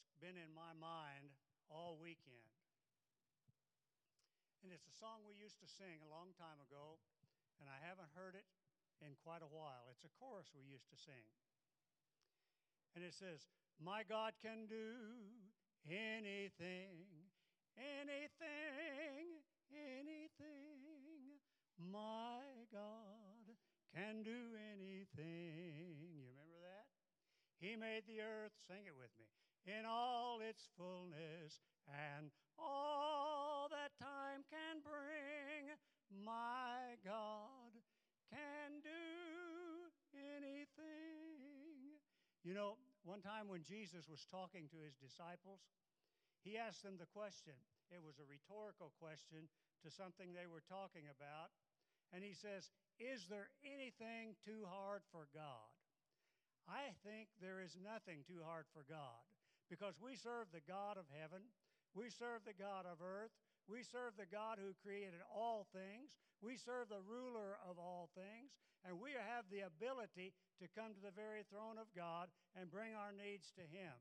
that's been in my mind all weekend. And it's a song we used to sing a long time ago, and I haven't heard it in quite a while. It's a chorus we used to sing. And it says, My God can do anything, anything, anything. My God can do anything. You remember that? He made the earth, sing it with me, in all its fullness, and all that time can bring. My God can do anything. You know, one time when Jesus was talking to his disciples, he asked them the question. It was a rhetorical question to something they were talking about. And he says, Is there anything too hard for God? I think there is nothing too hard for God because we serve the God of heaven, we serve the God of earth, we serve the God who created all things, we serve the ruler of all things, and we have the ability to come to the very throne of God and bring our needs to Him.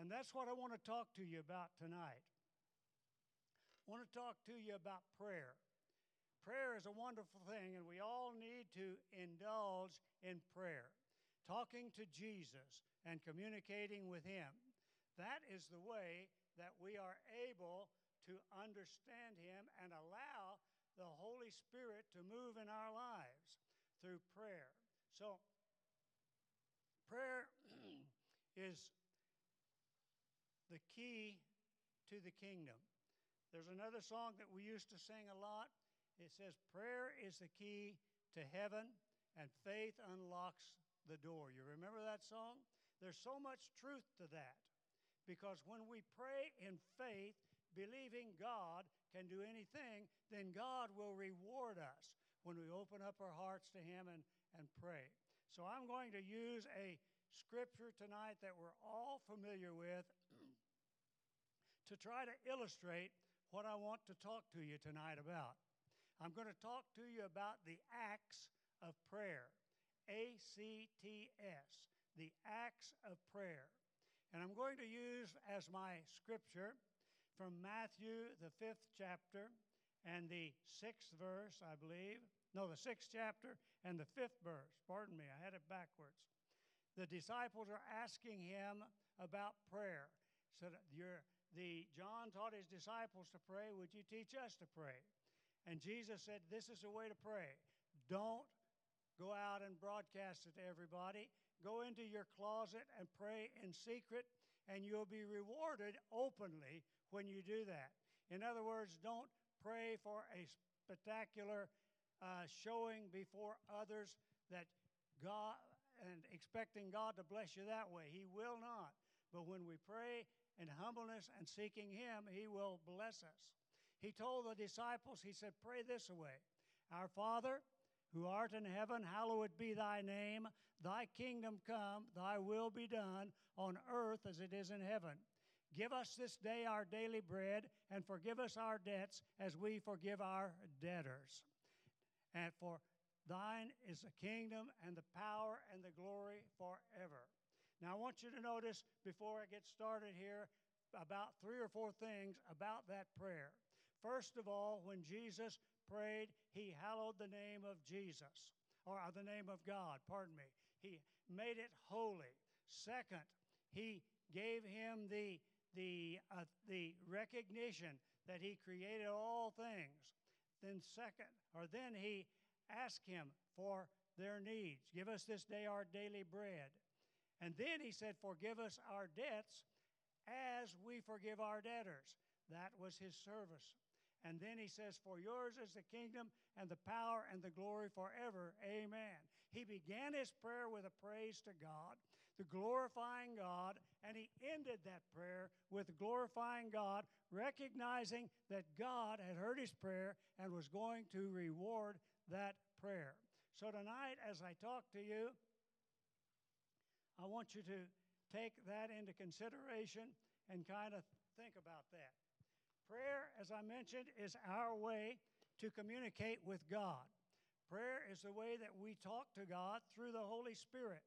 And that's what I want to talk to you about tonight. I want to talk to you about prayer. Prayer is a wonderful thing, and we all need to indulge in prayer talking to Jesus and communicating with Him. That is the way that we are able to understand Him and allow the Holy Spirit to move in our lives through prayer. So, prayer is the key to the kingdom. There's another song that we used to sing a lot. It says, Prayer is the key to heaven, and faith unlocks the door. You remember that song? There's so much truth to that because when we pray in faith, believing God can do anything, then God will reward us when we open up our hearts to Him and, and pray. So I'm going to use a scripture tonight that we're all familiar with to try to illustrate what I want to talk to you tonight about. I'm going to talk to you about the acts of prayer. A C T S, the acts of prayer. And I'm going to use as my scripture from Matthew, the fifth chapter, and the sixth verse, I believe. No, the sixth chapter and the fifth verse. Pardon me, I had it backwards. The disciples are asking him about prayer. So the John taught his disciples to pray. Would you teach us to pray? And Jesus said, This is the way to pray. Don't out and broadcast it to everybody. Go into your closet and pray in secret, and you'll be rewarded openly when you do that. In other words, don't pray for a spectacular uh, showing before others that God and expecting God to bless you that way. He will not. But when we pray in humbleness and seeking Him, He will bless us. He told the disciples, He said, Pray this way Our Father, who art in heaven, hallowed be thy name. Thy kingdom come, thy will be done on earth as it is in heaven. Give us this day our daily bread, and forgive us our debts as we forgive our debtors. And for thine is the kingdom and the power and the glory forever. Now, I want you to notice before I get started here about three or four things about that prayer. First of all, when Jesus prayed, he hallowed the name of Jesus, or the name of God, pardon me. He made it holy. Second, he gave him the, the, uh, the recognition that he created all things. Then, second, or then he asked him for their needs. Give us this day our daily bread. And then he said, Forgive us our debts as we forgive our debtors. That was his service and then he says, For yours is the kingdom and the power and the glory forever. Amen. He began his prayer with a praise to God, the glorifying God, and he ended that prayer with glorifying God, recognizing that God had heard his prayer and was going to reward that prayer. So tonight, as I talk to you, I want you to take that into consideration and kind of think about that. Prayer, as I mentioned, is our way to communicate with God. Prayer is the way that we talk to God through the Holy Spirit.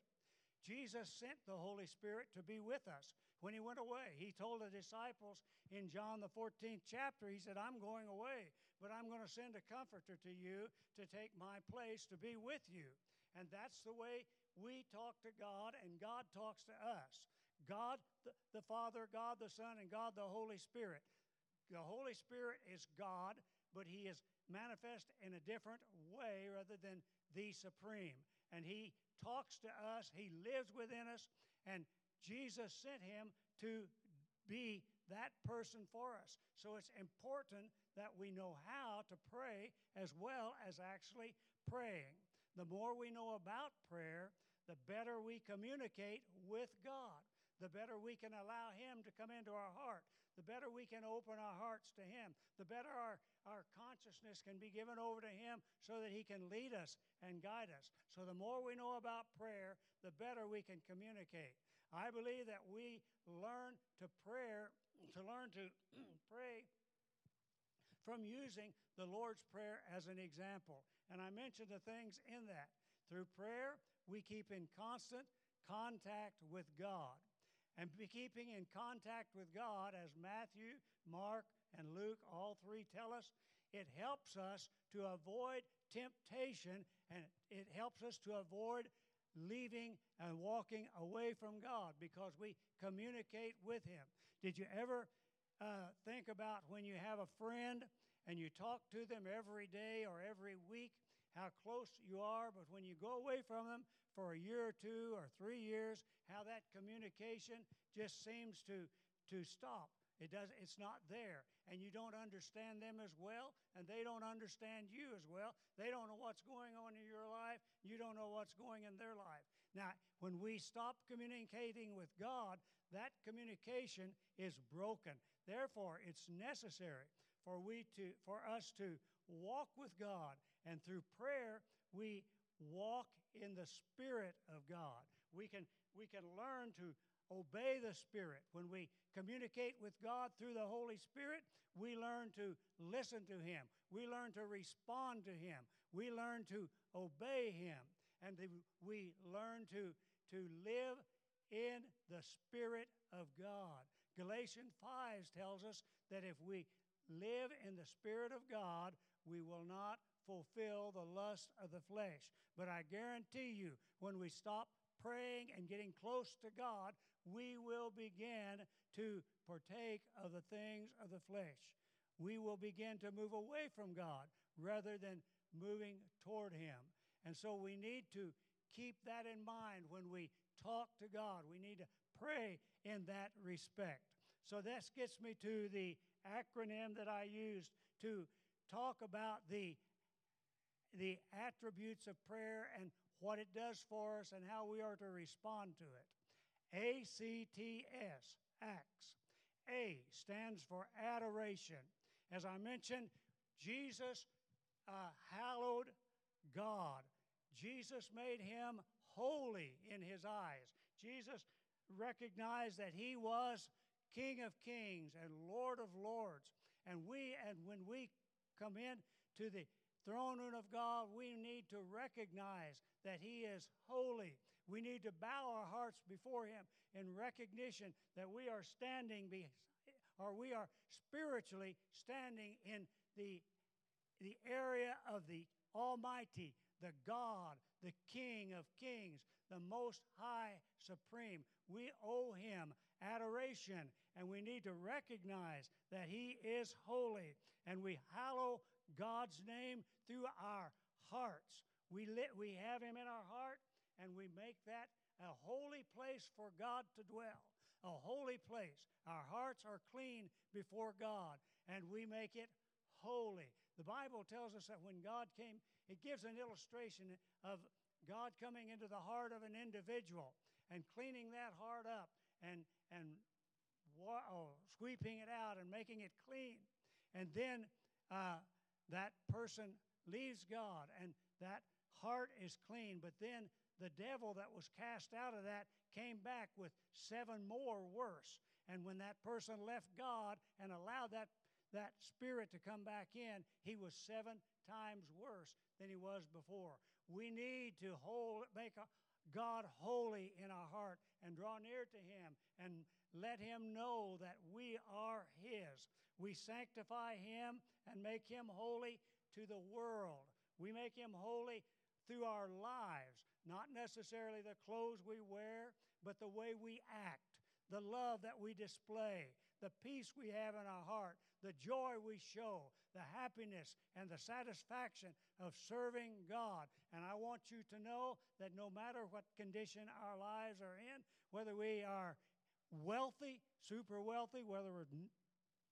Jesus sent the Holy Spirit to be with us when he went away. He told the disciples in John the 14th chapter, he said, I'm going away, but I'm going to send a comforter to you to take my place to be with you. And that's the way we talk to God, and God talks to us. God the Father, God the Son, and God the Holy Spirit. The Holy Spirit is God, but He is manifest in a different way rather than the supreme. And He talks to us, He lives within us, and Jesus sent Him to be that person for us. So it's important that we know how to pray as well as actually praying. The more we know about prayer, the better we communicate with God the better we can allow Him to come into our heart, the better we can open our hearts to Him, the better our, our consciousness can be given over to Him so that He can lead us and guide us. So the more we know about prayer, the better we can communicate. I believe that we learn to prayer, to learn to pray from using the Lord's Prayer as an example. And I mentioned the things in that. Through prayer, we keep in constant contact with God and be keeping in contact with God, as Matthew, Mark, and Luke all three tell us, it helps us to avoid temptation and it helps us to avoid leaving and walking away from God because we communicate with Him. Did you ever uh, think about when you have a friend and you talk to them every day or every week, how close you are, but when you go away from them for a year or two or three years, how that communication just seems to, to stop. It does, it's not there. And you don't understand them as well, and they don't understand you as well. They don't know what's going on in your life. You don't know what's going in their life. Now, when we stop communicating with God, that communication is broken. Therefore, it's necessary for we to for us to walk with God, and through prayer we walk in the spirit of God. We can we can learn to obey the Spirit. When we communicate with God through the Holy Spirit, we learn to listen to Him. We learn to respond to Him. We learn to obey Him. And we learn to, to live in the Spirit of God. Galatians 5 tells us that if we live in the Spirit of God, we will not fulfill the lust of the flesh. But I guarantee you, when we stop praying and getting close to God, we will begin to partake of the things of the flesh. We will begin to move away from God rather than moving toward Him. And so we need to keep that in mind when we talk to God. We need to pray in that respect. So this gets me to the acronym that I used to talk about the, the attributes of prayer and what it does for us, and how we are to respond to it. A C T S, acts. A stands for adoration. As I mentioned, Jesus uh, hallowed God. Jesus made him holy in his eyes. Jesus recognized that he was King of kings and Lord of lords. And we and when we come in to the throne room of God, we need to recognize that He is holy. We need to bow our hearts before Him in recognition that we are standing, be, or we are spiritually standing in the, the area of the Almighty, the God, the King of kings, the Most High Supreme. We owe Him adoration, and we need to recognize that He is holy, and we hallow God's name through our hearts. We, lit, we have Him in our heart, and we make that a holy place for God to dwell. A holy place. Our hearts are clean before God, and we make it holy. The Bible tells us that when God came, it gives an illustration of God coming into the heart of an individual and cleaning that heart up and, and oh, sweeping it out and making it clean. And then uh, that person leaves God and that heart is clean. But then the devil that was cast out of that came back with seven more worse. And when that person left God and allowed that, that spirit to come back in, he was seven times worse than he was before. We need to hold, make a, God holy in our heart and draw near to Him and let Him know that we are His. We sanctify Him and make Him holy to the world. We make Him holy through our lives, not necessarily the clothes we wear, but the way we act, the love that we display, the peace we have in our heart, the joy we show, the happiness and the satisfaction of serving God. And I want you to know that no matter what condition our lives are in, whether we are wealthy, super wealthy, whether we're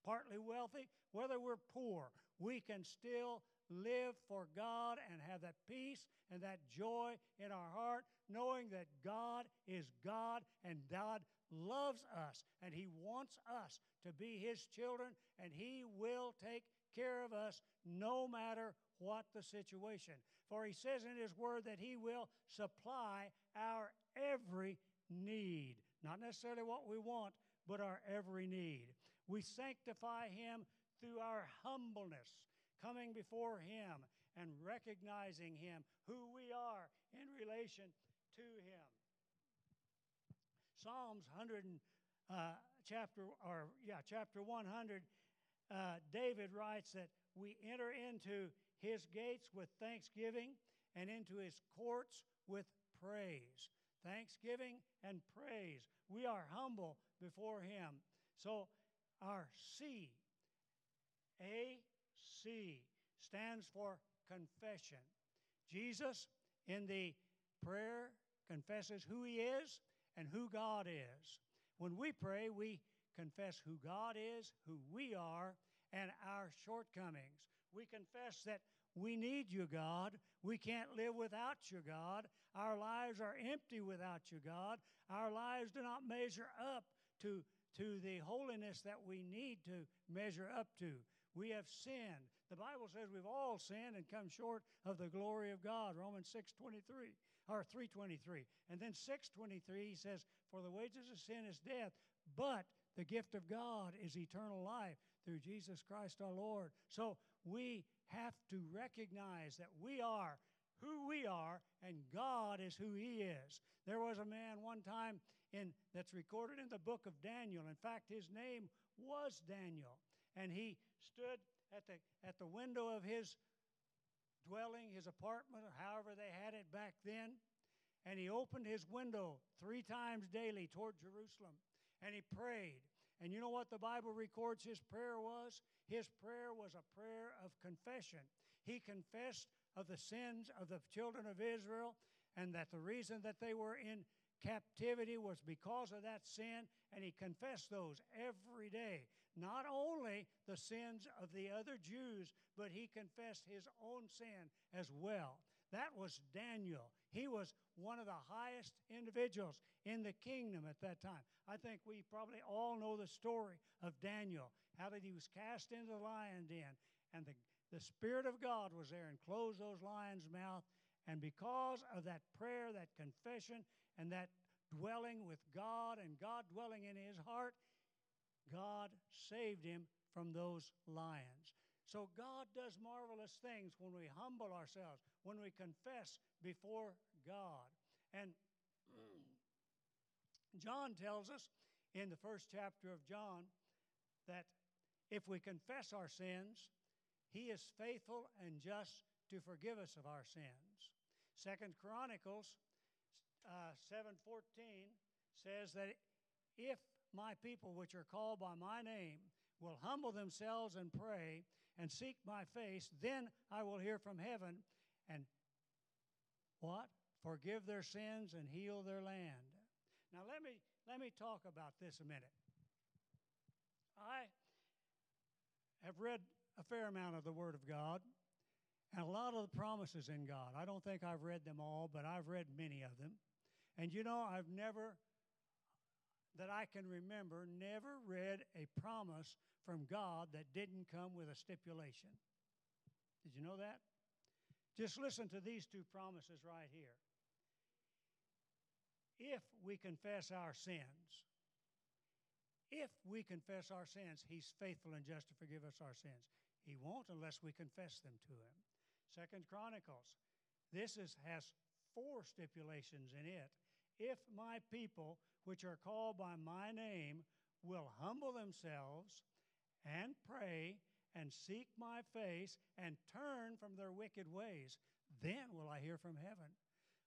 partly wealthy, whether we're poor, we can still live for God and have that peace and that joy in our heart, knowing that God is God and God loves us and He wants us to be His children and He will take care of us no matter what the situation. For He says in His Word that He will supply our every need. Not necessarily what we want, but our every need. We sanctify Him through our humbleness, coming before Him and recognizing Him, who we are in relation to Him. Psalms 100 uh, chapter or yeah chapter 100 uh, David writes that we enter into his gates with thanksgiving and into his courts with praise thanksgiving and praise we are humble before him so our C A C stands for confession Jesus in the prayer confesses who he is and who God is. When we pray, we confess who God is, who we are, and our shortcomings. We confess that we need you, God. We can't live without you, God. Our lives are empty without you, God. Our lives do not measure up to, to the holiness that we need to measure up to. We have sinned. The Bible says we've all sinned and come short of the glory of God. Romans 6:23 or 323. And then 623 he says, For the wages of sin is death, but the gift of God is eternal life through Jesus Christ our Lord. So we have to recognize that we are who we are and God is who he is. There was a man one time in that's recorded in the book of Daniel. In fact, his name was Daniel. And he stood at the at the window of his dwelling, his apartment, or however they had it back then. And he opened his window three times daily toward Jerusalem. And he prayed. And you know what the Bible records his prayer was? His prayer was a prayer of confession. He confessed of the sins of the children of Israel and that the reason that they were in captivity was because of that sin, and he confessed those every day. Not only the sins of the other Jews, but he confessed his own sin as well. That was Daniel. He was one of the highest individuals in the kingdom at that time. I think we probably all know the story of Daniel, how that he was cast into the lion den, and the, the Spirit of God was there and closed those lions' mouth. And because of that prayer, that confession, and that dwelling with God and God dwelling in his heart, God saved him from those lions. So God does marvelous things when we humble ourselves, when we confess before God. And John tells us in the first chapter of John that if we confess our sins, he is faithful and just to forgive us of our sins. Second Chronicles uh, 7:14 says that if my people which are called by my name will humble themselves and pray and seek my face, then I will hear from heaven and what? Forgive their sins and heal their land. Now let me let me talk about this a minute. I have read a fair amount of the Word of God and a lot of the promises in God. I don't think I've read them all, but I've read many of them. And you know, I've never, that I can remember, never read a promise from God that didn't come with a stipulation. Did you know that? Just listen to these two promises right here. If we confess our sins, if we confess our sins, He's faithful and just to forgive us our sins. He won't unless we confess them to Him. Second Chronicles. This is, has four stipulations in it. If my people, which are called by my name, will humble themselves and pray and seek my face and turn from their wicked ways, then will I hear from heaven.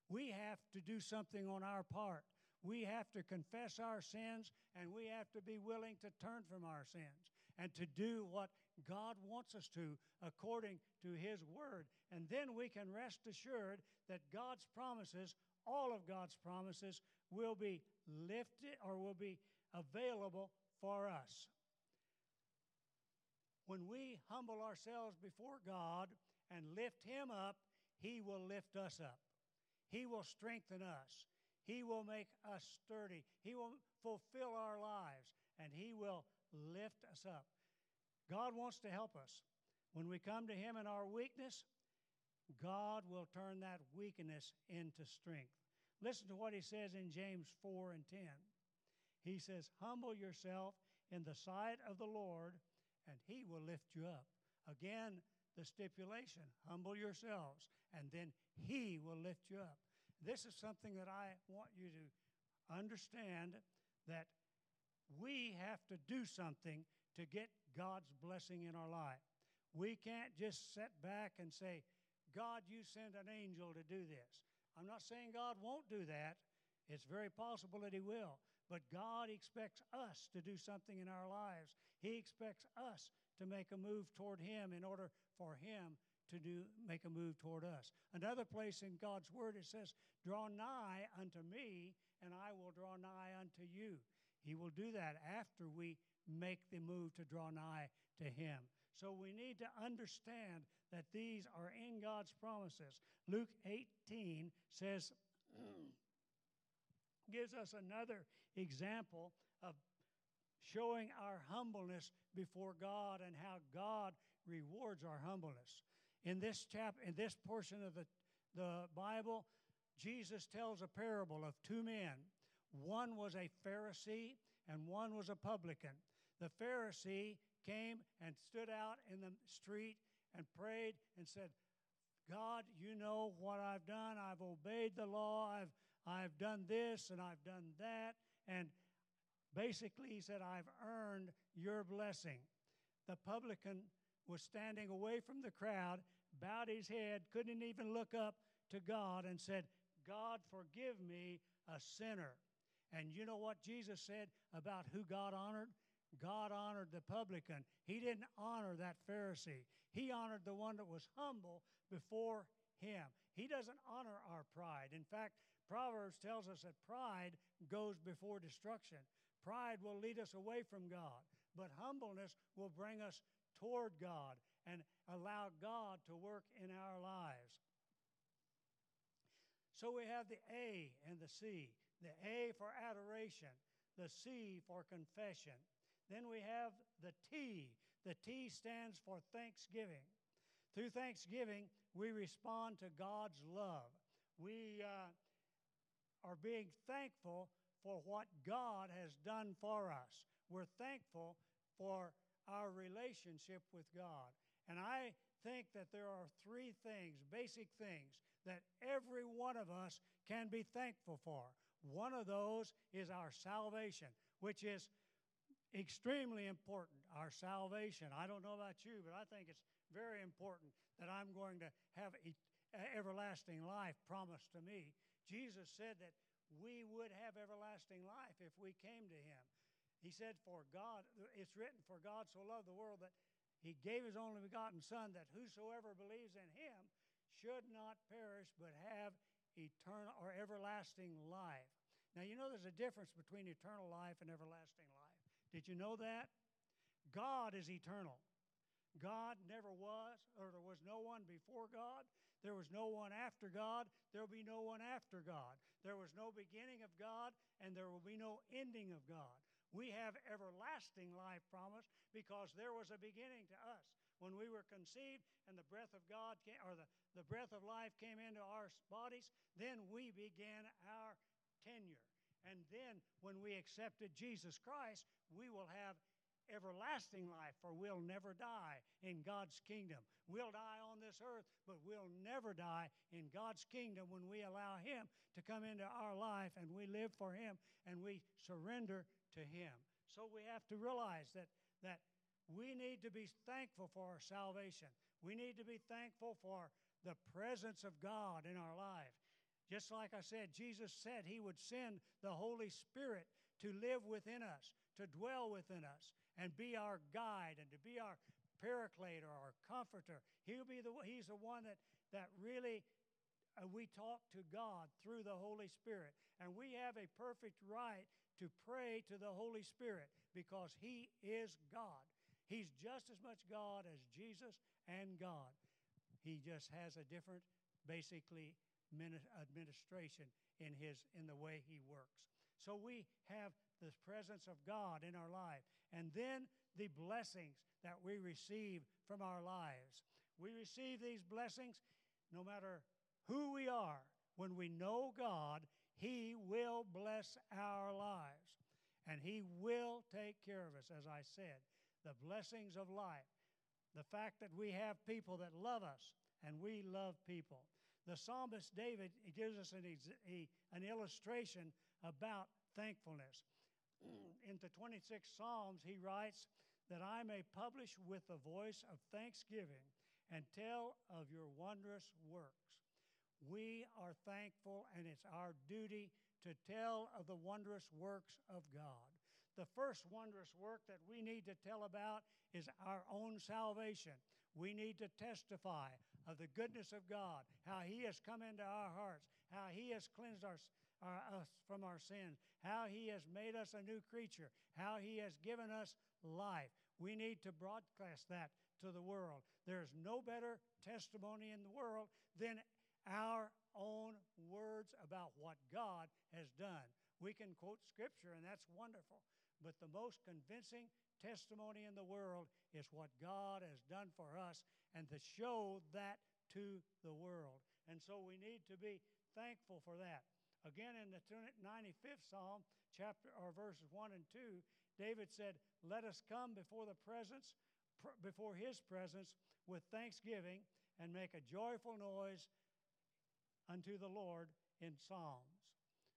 We have to do something on our part. We have to confess our sins and we have to be willing to turn from our sins and to do what God wants us to according to His Word. And then we can rest assured that God's promises, all of God's promises, will be lifted or will be available for us. When we humble ourselves before God and lift Him up, He will lift us up. He will strengthen us. He will make us sturdy. He will fulfill our lives, and He will lift us up. God wants to help us. When we come to Him in our weakness, God will turn that weakness into strength. Listen to what He says in James 4 and 10. He says, Humble yourself in the sight of the Lord, and He will lift you up. Again, the stipulation humble yourselves, and then He will lift you up. This is something that I want you to understand that we have to do something to get God's blessing in our life. We can't just sit back and say, God, you send an angel to do this. I'm not saying God won't do that. It's very possible that He will. But God expects us to do something in our lives. He expects us to make a move toward Him in order for Him to do make a move toward us. Another place in God's word it says, "Draw nigh unto me, and I will draw nigh unto you." He will do that after we make the move to draw nigh to him. So we need to understand that these are in God's promises. Luke 18 says gives us another example of showing our humbleness before God and how God rewards our humbleness. In this chap in this portion of the, the Bible, Jesus tells a parable of two men. One was a Pharisee and one was a publican. The Pharisee came and stood out in the street and prayed and said, God, you know what I've done. I've obeyed the law. I've, I've done this and I've done that. And basically, he said, I've earned your blessing. The publican was standing away from the crowd, bowed his head, couldn't even look up to God, and said, God, forgive me, a sinner. And you know what Jesus said about who God honored? God honored the publican. He didn't honor that Pharisee. He honored the one that was humble before him. He doesn't honor our pride. In fact, Proverbs tells us that pride goes before destruction. Pride will lead us away from God, but humbleness will bring us toward God and allow God to work in our lives. So we have the A and the C. The A for adoration, the C for confession. Then we have the T. The T stands for thanksgiving. Through thanksgiving, we respond to God's love. We uh, are being thankful for what God has done for us. We're thankful for our relationship with God. And I think that there are three things, basic things, that every one of us can be thankful for. One of those is our salvation, which is extremely important, our salvation. I don't know about you, but I think it's very important that I'm going to have e- everlasting life promised to me. Jesus said that we would have everlasting life if we came to him. He said, For God, it's written, For God so loved the world that he gave his only begotten Son, that whosoever believes in him should not perish, but have eternal or everlasting life. Now, you know there's a difference between eternal life and everlasting life. Did you know that? God is eternal. God never was, or there was no one before God. There was no one after God. There will be no one after God. There was no beginning of God, and there will be no ending of God. We have everlasting life promised because there was a beginning to us. When we were conceived and the breath of God came, or the, the breath of life came into our bodies, then we began our tenure. And then when we accepted Jesus Christ, we will have everlasting life, for we'll never die in God's kingdom. We'll die on this earth, but we'll never die in God's kingdom when we allow Him to come into our life and we live for Him and we surrender to Him. So we have to realize that, that we need to be thankful for our salvation. We need to be thankful for the presence of God in our life. Just like I said, Jesus said He would send the Holy Spirit to live within us, to dwell within us, and be our guide and to be our paraclete or our comforter. He'll be the, he's the one that, that really uh, we talk to God through the Holy Spirit. And we have a perfect right to pray to the Holy Spirit because He is God. He's just as much God as Jesus and God. He just has a different, basically, administration in his in the way he works. So we have the presence of God in our life, and then the blessings that we receive from our lives. We receive these blessings no matter who we are. When we know God, He will bless our lives, and He will take care of us, as I said. The blessings of life, the fact that we have people that love us, and we love people. The psalmist David gives us an, an illustration about thankfulness. In the 26 Psalms, he writes, That I may publish with the voice of thanksgiving and tell of your wondrous works. We are thankful, and it's our duty to tell of the wondrous works of God. The first wondrous work that we need to tell about is our own salvation. We need to testify of the goodness of God, how He has come into our hearts, how He has cleansed our, our, us from our sins, how He has made us a new creature, how He has given us life. We need to broadcast that to the world. There's no better testimony in the world than our own words about what God has done. We can quote scripture, and that's wonderful. But the most convincing testimony in the world is what God has done for us and to show that to the world. And so we need to be thankful for that. Again, in the 95th Psalm, chapter or verses 1 and 2, David said, Let us come before the presence, pr- before his presence with thanksgiving and make a joyful noise unto the Lord in psalms.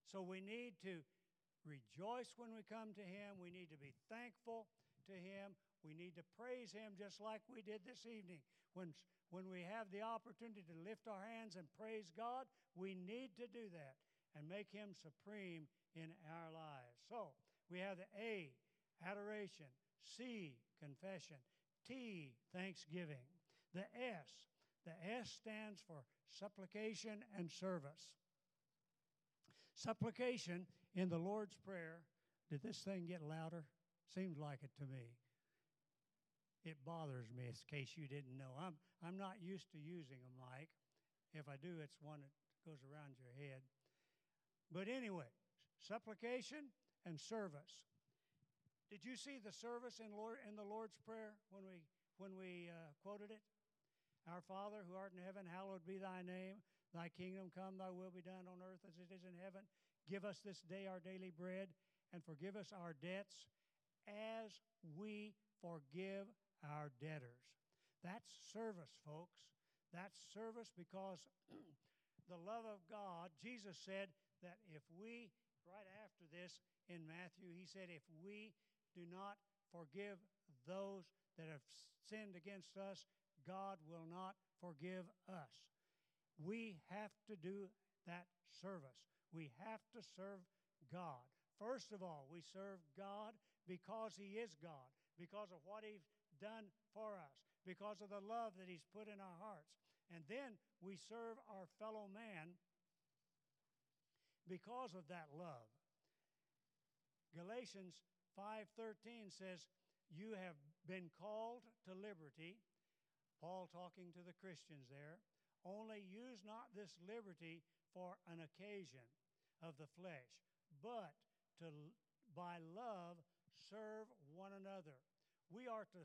So we need to rejoice when we come to him. We need to be thankful to Him. We need to praise Him just like we did this evening. When, when we have the opportunity to lift our hands and praise God, we need to do that and make Him supreme in our lives. So we have the A, adoration, C, confession, T, thanksgiving. The S, the S stands for supplication and service. Supplication in the Lord's Prayer. Did this thing get louder? Seems like it to me. It bothers me, in case you didn't know. I'm, I'm not used to using a mic. If I do, it's one that goes around your head. But anyway, supplication and service. Did you see the service in, Lord, in the Lord's Prayer when we, when we uh, quoted it? Our Father who art in heaven, hallowed be thy name. Thy kingdom come, thy will be done on earth as it is in heaven. Give us this day our daily bread, and forgive us our debts as we forgive our debtors. That's service, folks. That's service because the love of God, Jesus said that if we, right after this in Matthew, he said, if we do not forgive those that have sinned against us, God will not forgive us. We have to do that service. We have to serve God. First of all, we serve God because He is God, because of what He's done for us, because of the love that He's put in our hearts. And then we serve our fellow man because of that love. Galatians 5:13 says, "You have been called to liberty." Paul talking to the Christians there. Only use not this liberty for an occasion of the flesh, but to by love serve one another. We are to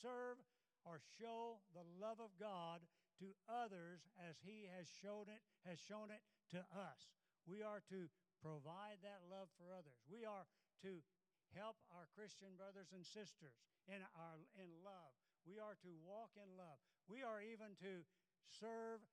serve or show the love of God to others as he has shown it has shown it to us. We are to provide that love for others. We are to help our Christian brothers and sisters in, our, in love. We are to walk in love. We are even to serve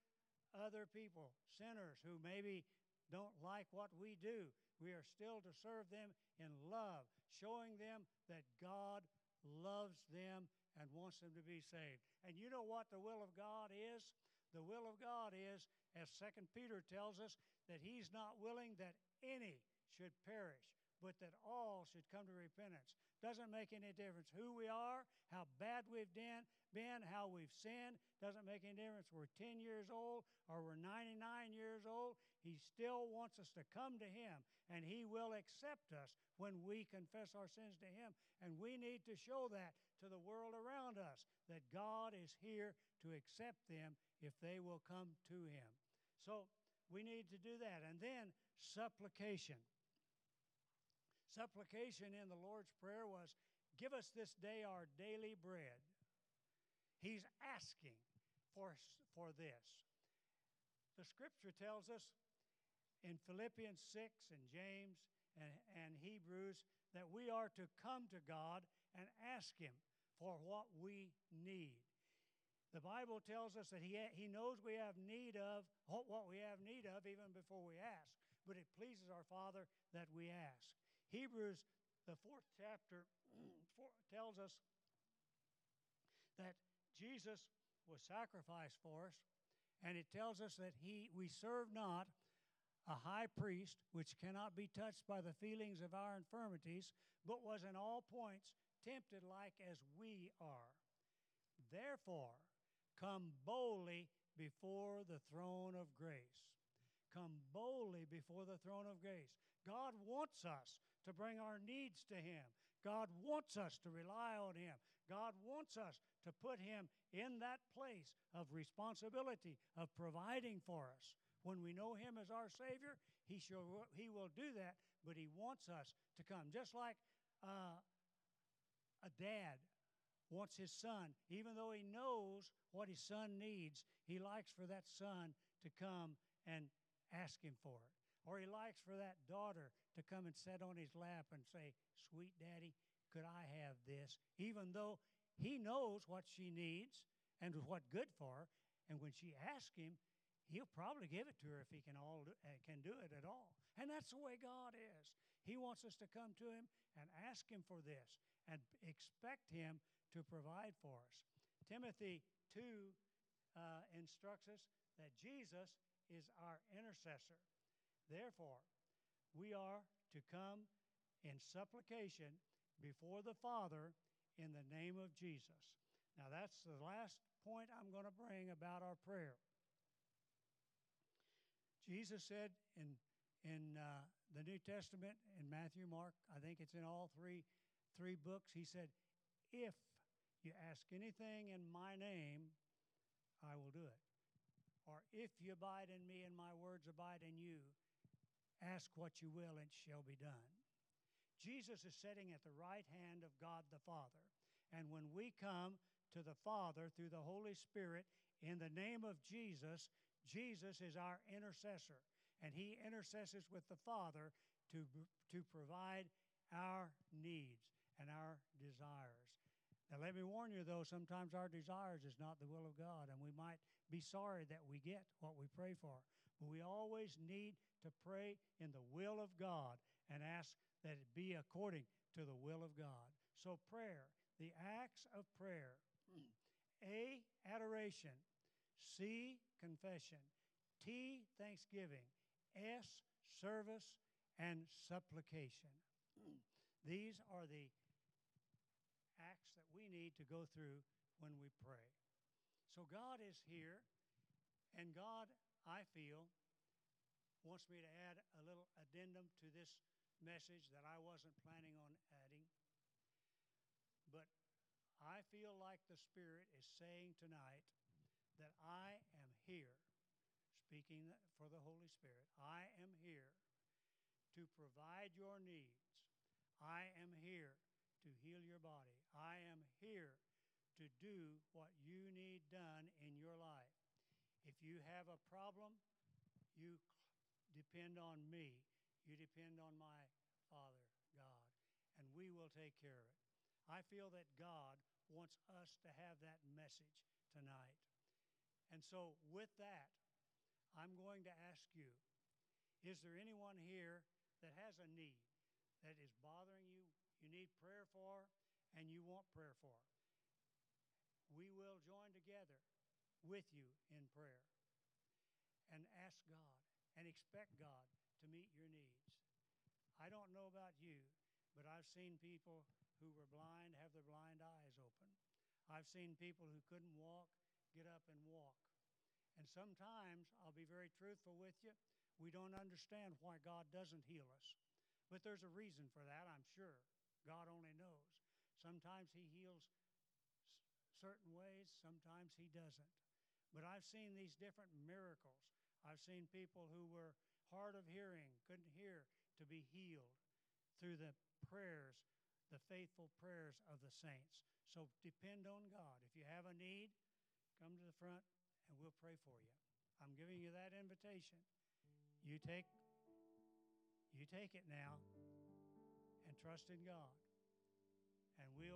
other people, sinners who maybe don't like what we do. We are still to serve them in love, showing them that God loves them and wants them to be saved. And you know what the will of God is? The will of God is, as Second Peter tells us, that He's not willing that any should perish, but that all should come to repentance. Doesn't make any difference who we are, how bad we've been, been, how we've sinned. Doesn't make any difference. We're 10 years old or we're 99 years old. He still wants us to come to Him, and He will accept us when we confess our sins to Him. And we need to show that to the world around us that God is here to accept them if they will come to Him. So we need to do that. And then supplication. Supplication in the Lord's Prayer was, Give us this day our daily bread. He's asking for, for this. The scripture tells us in Philippians 6 and James and, and Hebrews that we are to come to God and ask Him for what we need. The Bible tells us that he, he knows we have need of what we have need of even before we ask, but it pleases our Father that we ask. Hebrews, the fourth chapter, tells us that Jesus was sacrificed for us, and it tells us that he, we serve not a high priest which cannot be touched by the feelings of our infirmities, but was in all points tempted like as we are. Therefore, come boldly before the throne of grace. Come boldly before the throne of grace. God wants us to bring our needs to Him. God wants us to rely on Him. God wants us to put Him in that place of responsibility of providing for us. When we know Him as our Savior, He, shall, he will do that, but He wants us to come. Just like uh, a dad wants his son, even though he knows what his son needs, he likes for that son to come and ask him for it. Or he likes for that daughter to come and sit on his lap and say, Sweet daddy, could I have this? Even though he knows what she needs and what good for her. And when she asks him, he'll probably give it to her if he can, all uh, can do it at all. And that's the way God is. He wants us to come to him and ask him for this and expect him to provide for us. Timothy 2 uh, instructs us that Jesus is our intercessor. Therefore, we are to come in supplication before the Father in the name of Jesus. Now, that's the last point I'm going to bring about our prayer. Jesus said in, in uh, the New Testament, in Matthew, Mark, I think it's in all three, three books, he said, If you ask anything in my name, I will do it. Or if you abide in me and my words abide in you, Ask what you will, and it shall be done. Jesus is sitting at the right hand of God the Father. And when we come to the Father through the Holy Spirit in the name of Jesus, Jesus is our intercessor. And he intercesses with the Father to, to provide our needs and our desires. Now, let me warn you, though, sometimes our desires is not the will of God, and we might be sorry that we get what we pray for. We always need to pray in the will of God and ask that it be according to the will of God. So, prayer, the acts of prayer A, adoration, C, confession, T, thanksgiving, S, service, and supplication. These are the acts that we need to go through when we pray. So, God is here, and God, I feel, wants me to add a little addendum to this message that I wasn't planning on adding. But I feel like the Spirit is saying tonight that I am here, speaking for the Holy Spirit. I am here to provide your needs. I am here to heal your body. I am here to do what you need done in your life. If you have a problem, you depend on me. You depend on my Father, God. And we will take care of it. I feel that God wants us to have that message tonight. And so, with that, I'm going to ask you is there anyone here that has a need that is bothering you, you need prayer for, and you want prayer for? We will join with you in prayer and ask God and expect God to meet your needs. I don't know about you, but I've seen people who were blind have their blind eyes open. I've seen people who couldn't walk get up and walk. And sometimes, I'll be very truthful with you, we don't understand why God doesn't heal us. But there's a reason for that, I'm sure. God only knows. Sometimes He heals certain ways, sometimes He doesn't. But I've seen these different miracles. I've seen people who were hard of hearing, couldn't hear, to be healed through the prayers, the faithful prayers of the saints. So depend on God. If you have a need, come to the front and we'll pray for you. I'm giving you that invitation. You take you take it now and trust in God. And we